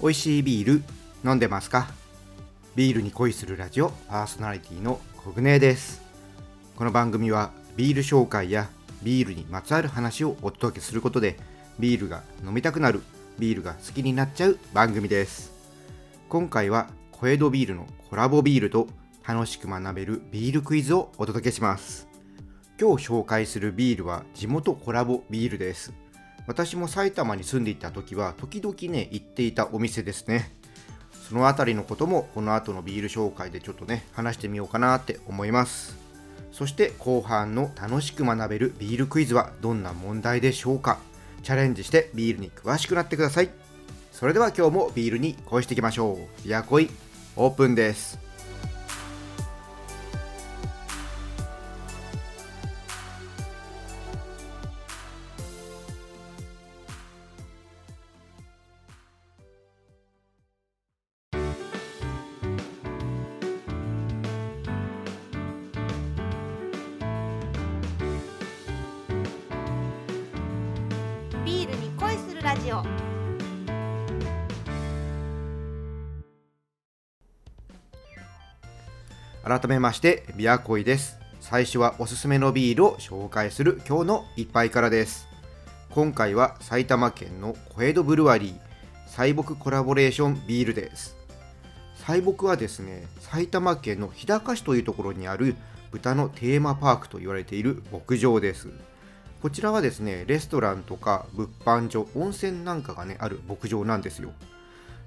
美味しいビール飲んでますか？ビールに恋するラジオパーソナリティのコグネです。この番組はビール紹介やビールにまつわる話をお届けすることでビールが飲みたくなるビールが好きになっちゃう番組です。今回は小江戸ビールのコラボビールと楽しく学べるビールクイズをお届けします。今日紹介するビールは地元コラボビールです。私も埼玉に住んでいた時は時々ね行っていたお店ですね。その辺りのこともこの後のビール紹介でちょっとね話してみようかなって思います。そして後半の楽しく学べるビールクイズはどんな問題でしょうか。チャレンジしてビールに詳しくなってください。それでは今日もビールに恋していきましょう。ビアコイオープンです。ラジオ。改めましてビアコイです。最初はおすすめのビールを紹介する今日の一杯からです。今回は埼玉県の小江戸ブルワリー彩木コラボレーションビールです。彩木はですね埼玉県の日高市というところにある豚のテーマパークと言われている牧場です。こちらはですねレストランとか物販所温泉なんかがねある牧場なんですよ。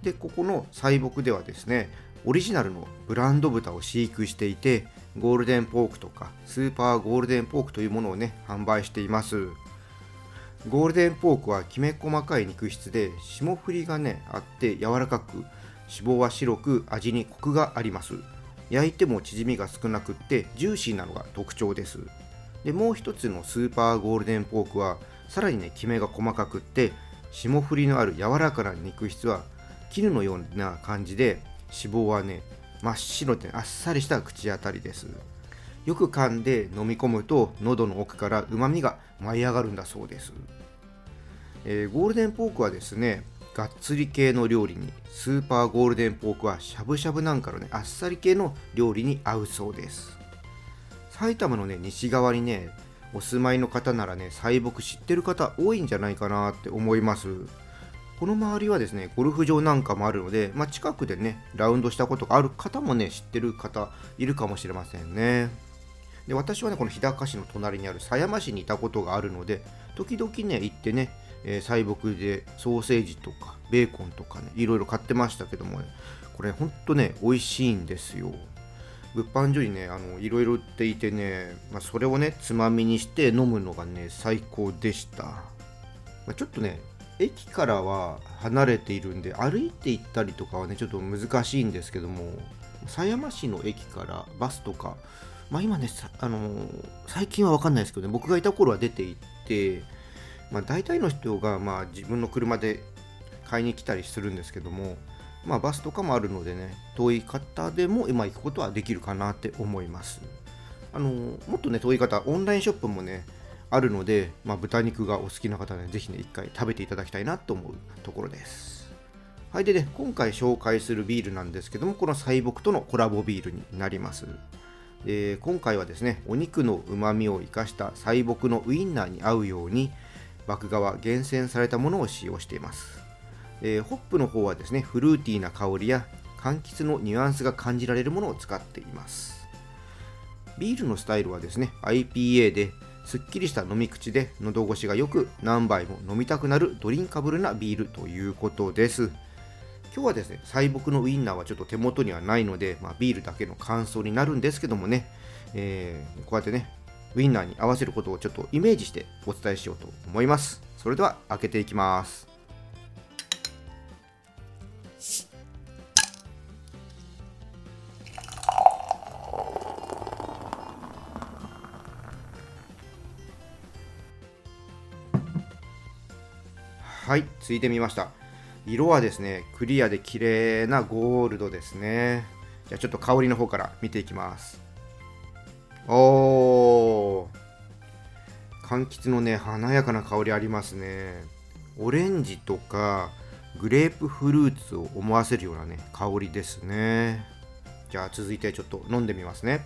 でここの彩木ではですねオリジナルのブランド豚を飼育していてゴールデンポークとかスーパーゴールデンポークというものをね販売しています。ゴールデンポークはきめ細かい肉質で霜降りがねあって柔らかく脂肪は白く味にコクがあります。焼いても縮みが少なくってジューシーなのが特徴です。でもう一つのスーパーゴールデンポークはさらにねきめが細かくって霜降りのある柔らかな肉質は絹のような感じで脂肪はね真っ白であっさりした口当たりです。よく噛んで飲み込むと喉の奥からうまみが舞い上がるんだそうです、えーゴールデンポークはですねがっつり系の料理にスーパーゴールデンポークはしゃぶしゃぶなんかのねあっさり系の料理に合うそうです。埼玉のね西側にねお住まいの方ならね細木知ってる方多いんじゃないかなって思います。この周りはですねゴルフ場なんかもあるので、まあ、近くでねラウンドしたことがある方もね知ってる方いるかもしれませんね。で私はねこの日高市の隣にある狭山市にいたことがあるので時々ね行ってね、えー、細木でソーセージとかベーコンとかねいろいろ買ってましたけどもねこれほんとね美味しいんですよ。物販所にねあのいろいろ売っていてね、まあ、それをねつまみにして飲むのがね最高でした、まあ、ちょっとね駅からは離れているんで歩いて行ったりとかはねちょっと難しいんですけども狭山市の駅からバスとかまあ今ねあのー最近は分かんないですけどね僕がいた頃は出て行ってまあ大体の人がまあ自分の車で買いに来たりするんですけどもまあバスとかもあるのでね遠い方でも今行くことはできるかなって思います。あのもっとね遠い方オンラインショップもねあるので、まあ、豚肉がお好きな方はねぜひね一回食べていただきたいなと思うところです。はいでね今回紹介するビールなんですけどもこの彩木とのコラボビールになります。で今回はですねお肉のうまみを生かした彩木のウインナーに合うように麦芽は厳選されたものを使用しています。えーホップの方はですねフルーティーな香りや柑橘のニュアンスが感じられるものを使っています。ビールのスタイルはですね IPA ですっきりした飲み口で喉越しがよく何杯も飲みたくなるドリンカブルなビールということです。今日はですね彩木のウインナーはちょっと手元にはないので、まあ、ビールだけの感想になるんですけどもね、えーこうやってねウインナーに合わせることをちょっとイメージしてお伝えしようと思います。それでは開けていきます。はいついてみました。色はですねクリアで綺麗なゴールドですね。じゃあちょっと香りの方から見ていきます。おー。柑橘のね華やかな香りありますね。オレンジとかグレープフルーツを思わせるようなね香りですね。じゃあ続いてちょっと飲んでみますね。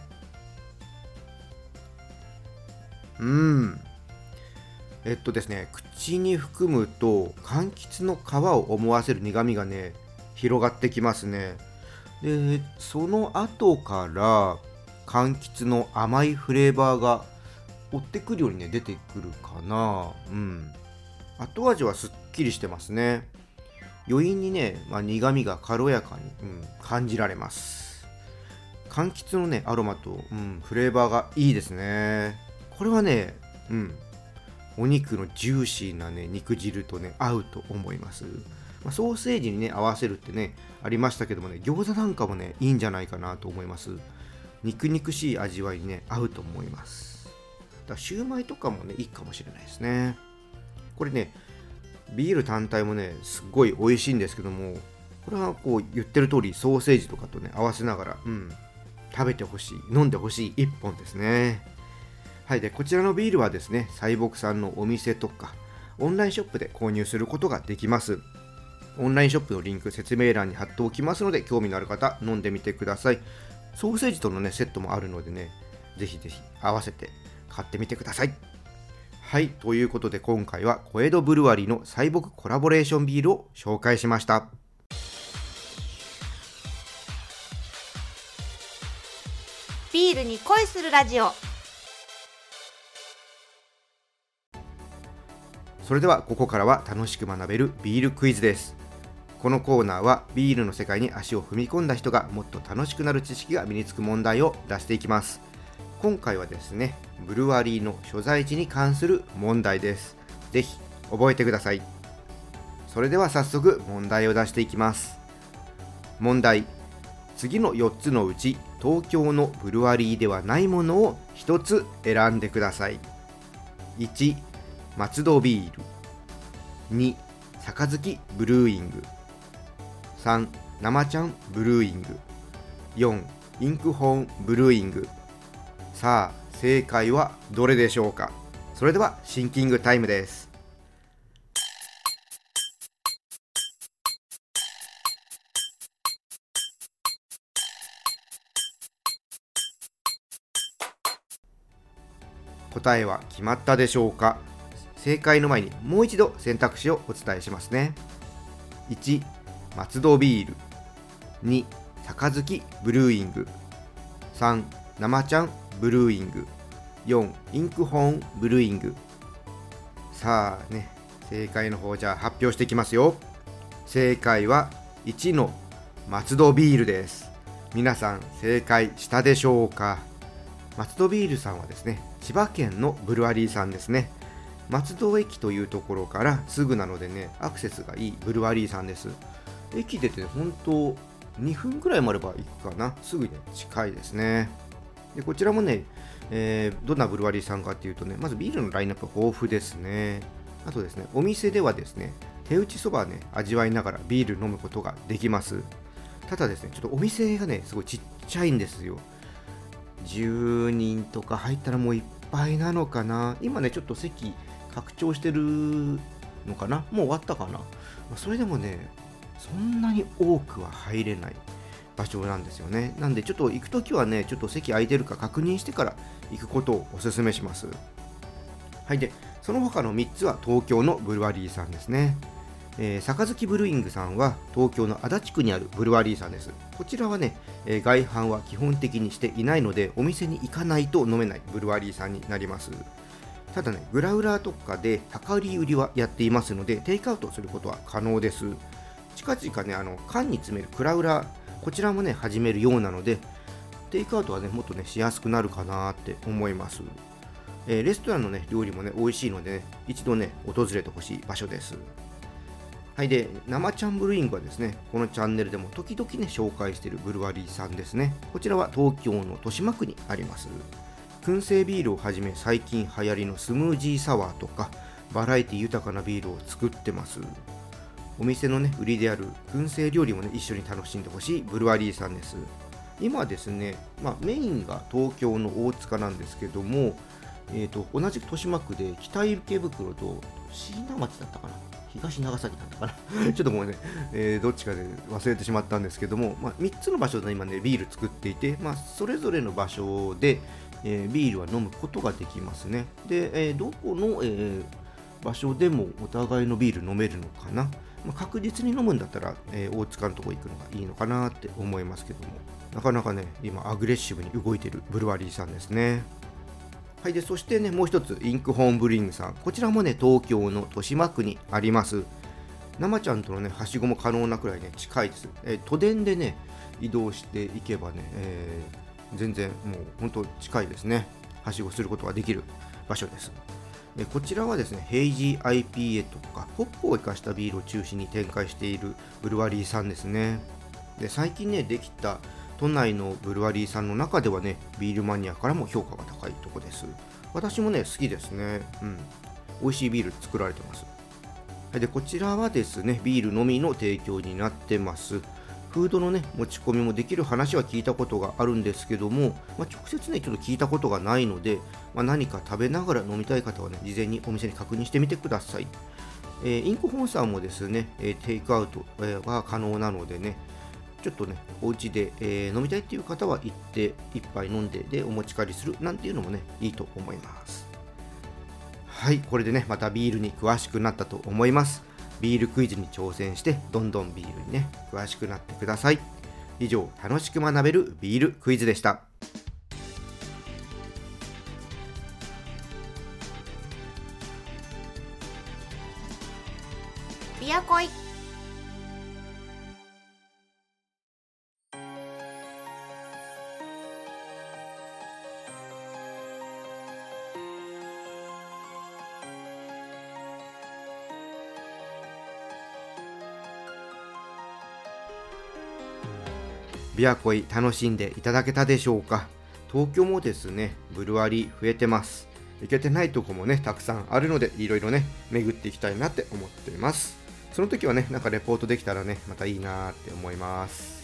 うん。えっとですね口に含むと柑橘の皮を思わせる苦みがね広がってきますね。でその後から柑橘の甘いフレーバーが追ってくるようにね出てくるかな。うん。後味はすっきりしてますね。余韻にね、まあ、苦みが軽やかに、うん、感じられます。柑橘のねアロマと、うん、フレーバーがいいですね。これはねうんお肉のジューシーなね肉汁とね合うと思います、まあ、ソーセージにね合わせるってねありましたけどもね餃子なんかもねいいんじゃないかなと思います。肉肉しい味わいにね合うと思います。だからシューマイとかもねいいかもしれないですね。これねビール単体もねすっごい美味しいんですけどもこれはこう言ってる通りソーセージとかとね合わせながらうん食べてほしい飲んでほしい一本ですね。はいでこちらのビールはですねサイボクさんのお店とかオンラインショップで購入することができます。オンラインショップのリンク説明欄に貼っておきますので興味のある方飲んでみてください。ソーセージとのねセットもあるのでねぜひぜひ合わせて買ってみてください。はいということで今回は小江戸ブルワリーのサイボクコラボレーションビールを紹介しました。ビールに恋するラジオ。それではここからは楽しく学べるビールクイズです。このコーナーはビールの世界に足を踏み込んだ人がもっと楽しくなる知識が身につく問題を出していきます。今回はですねブルワリーの所在地に関する問題です。ぜひ覚えてください。それでは早速問題を出していきます。問題。次の4つのうち東京のブルワリーではないものを1つ選んでください。1松戸ビール。2杯ブルーイング。3生ちゃんブルーイング。4インクホーンブルーイング。さあ正解はどれでしょうか？それではシンキングタイムです。答えは決まったでしょうか？正解の前にもう一度選択肢をお伝えしますね。1松戸ビール。2杯ブルーイング。3生ちゃんブルーイング。4インクホーンブルーイング。さあね正解の方じゃあ発表していきますよ。正解は1の松戸ビールです。皆さん正解したでしょうか？松戸ビールさんはですね千葉県のブルワリーさんですね。松戸駅というところからすぐなのでねアクセスがいいブルワリーさんです。駅出て本当2分くらいもあれば行くかな。すぐに近いですね。でこちらもね、えー、どんなブルワリーさんかっていうとねまずビールのラインナップ豊富ですね。あとですねお店ではですね手打ちそばね味わいながらビール飲むことができます。ただですねちょっとお店がねすごいちっちゃいんですよ。10人とか入ったらもういっぱいなのかな。今ねちょっと席拡張してるのかな？もう終わったかな？まそれでもねそんなに多くは入れない場所なんですよね。なんでちょっと行くときはねちょっと席空いてるか確認してから行くことをお勧めします。はいでその他の3つは東京のブルワリーさんですね。えー、杯ブルーイングさんは東京の足立区にあるブルワリーさんです。こちらはね、えー、外販は基本的にしていないのでお店に行かないと飲めないブルワリーさんになります。ただね、グラウラーとかで量り売りはやっていますので、テイクアウトすることは可能です。近々ね、あの缶に詰めるクラウラー、こちらもね、始めるようなので、テイクアウトはね、もっとね、しやすくなるかなって思います。えー、レストランのね、料理もね、美味しいので、ね、一度ね、訪れてほしい場所です。はい、で、生チャンブルイングはですね、このチャンネルでも時々ね、紹介しているブルワリーさんですね。こちらは東京の豊島区にあります。燻製ビールをはじめ最近流行りのスムージーサワーとかバラエティ豊かなビールを作ってます。お店のね売りである燻製料理もね一緒に楽しんでほしいブルワリーさんです。今ですね、まあ、メインが東京の大塚なんですけども、えーと、同じく豊島区で北池袋と椎名町だったかな？東長崎だったかな？ちょっともうね、えー、どっちかで忘れてしまったんですけども、まあ、3つの場所で今ねビール作っていて、まあ、それぞれの場所で、えー、ビールは飲むことができますねで、えー、どこの、え場所でもお互いのビール飲めるのかな、まあ、確実に飲むんだったら、え大塚のとこ行くのがいいのかなって思いますけどもなかなかね今アグレッシブに動いてるブルワリーさんですねはい、でそしてね、もう一つ、インクホームブリングさん。こちらもね、東京の豊島区にあります。生ちゃんとのね、はしごも可能なくらいね、近いです。え、都電でね、移動していけばね、えー、全然もう本当近いですね。はしごすることができる場所です。でこちらはですね、ヘイジー IPA とか、ホップを生かしたビールを中心に展開しているブルワリーさんですね。で最近ね、できた都内のブルワリーさんの中ではね、ビールマニアからも評価が高いとこです。私もね、好きですね。うん。美味しいビール作られてます。で、こちらはですね、ビールのみの提供になってます。フードのね、持ち込みもできる話は聞いたことがあるんですけども、まあ、直接ね、ちょっと聞いたことがないので、まあ、何か食べながら飲みたい方はね、事前にお店に確認してみてください。えー、インク本さんもですね、え、テイクアウトは可能なのでね、ちょっとね、お家で、えー、飲みたいっていう方は行って1杯飲んででお持ち帰りするなんていうのもね、いいと思います。はい、これでね、またビールに詳しくなったと思います。ビールクイズに挑戦して、どんどんビールにね、詳しくなってください。以上、楽しく学べるビールクイズでした。ビアコイ楽しんでいただけたでしょうか東京もですね、ブルワリー増えてます。行けてないとこもね、たくさんあるので、いろいろね、巡っていきたいなって思っています。その時はね、なんかレポートできたらね、またいいなって思います。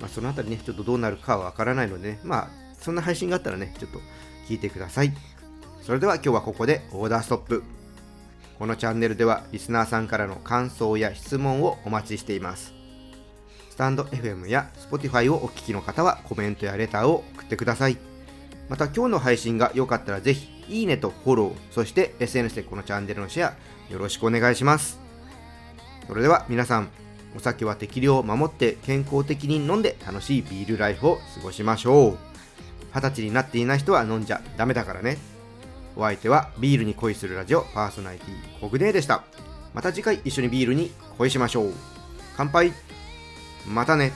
まあ、そのあたりね、ちょっとどうなるかはわからないのでね、まあ、そんな配信があったらね、ちょっと聞いてください。それでは今日はここでオーダーストップ。このチャンネルではリスナーさんからの感想や質問をお待ちしています。スタンド FM や Spotify をお聞きの方はコメントやレターを送ってください。また今日の配信が良かったらぜひ、いいねとフォロー、そして SNS でこのチャンネルのシェア、よろしくお願いします。それでは皆さん、お酒は適量を守って健康的に飲んで楽しいビールライフを過ごしましょう。二十歳になっていない人は飲んじゃダメだからね。お相手はビールに恋するラジオパーソナリティコグネーでした。また次回一緒にビールに恋しましょう。乾杯またね。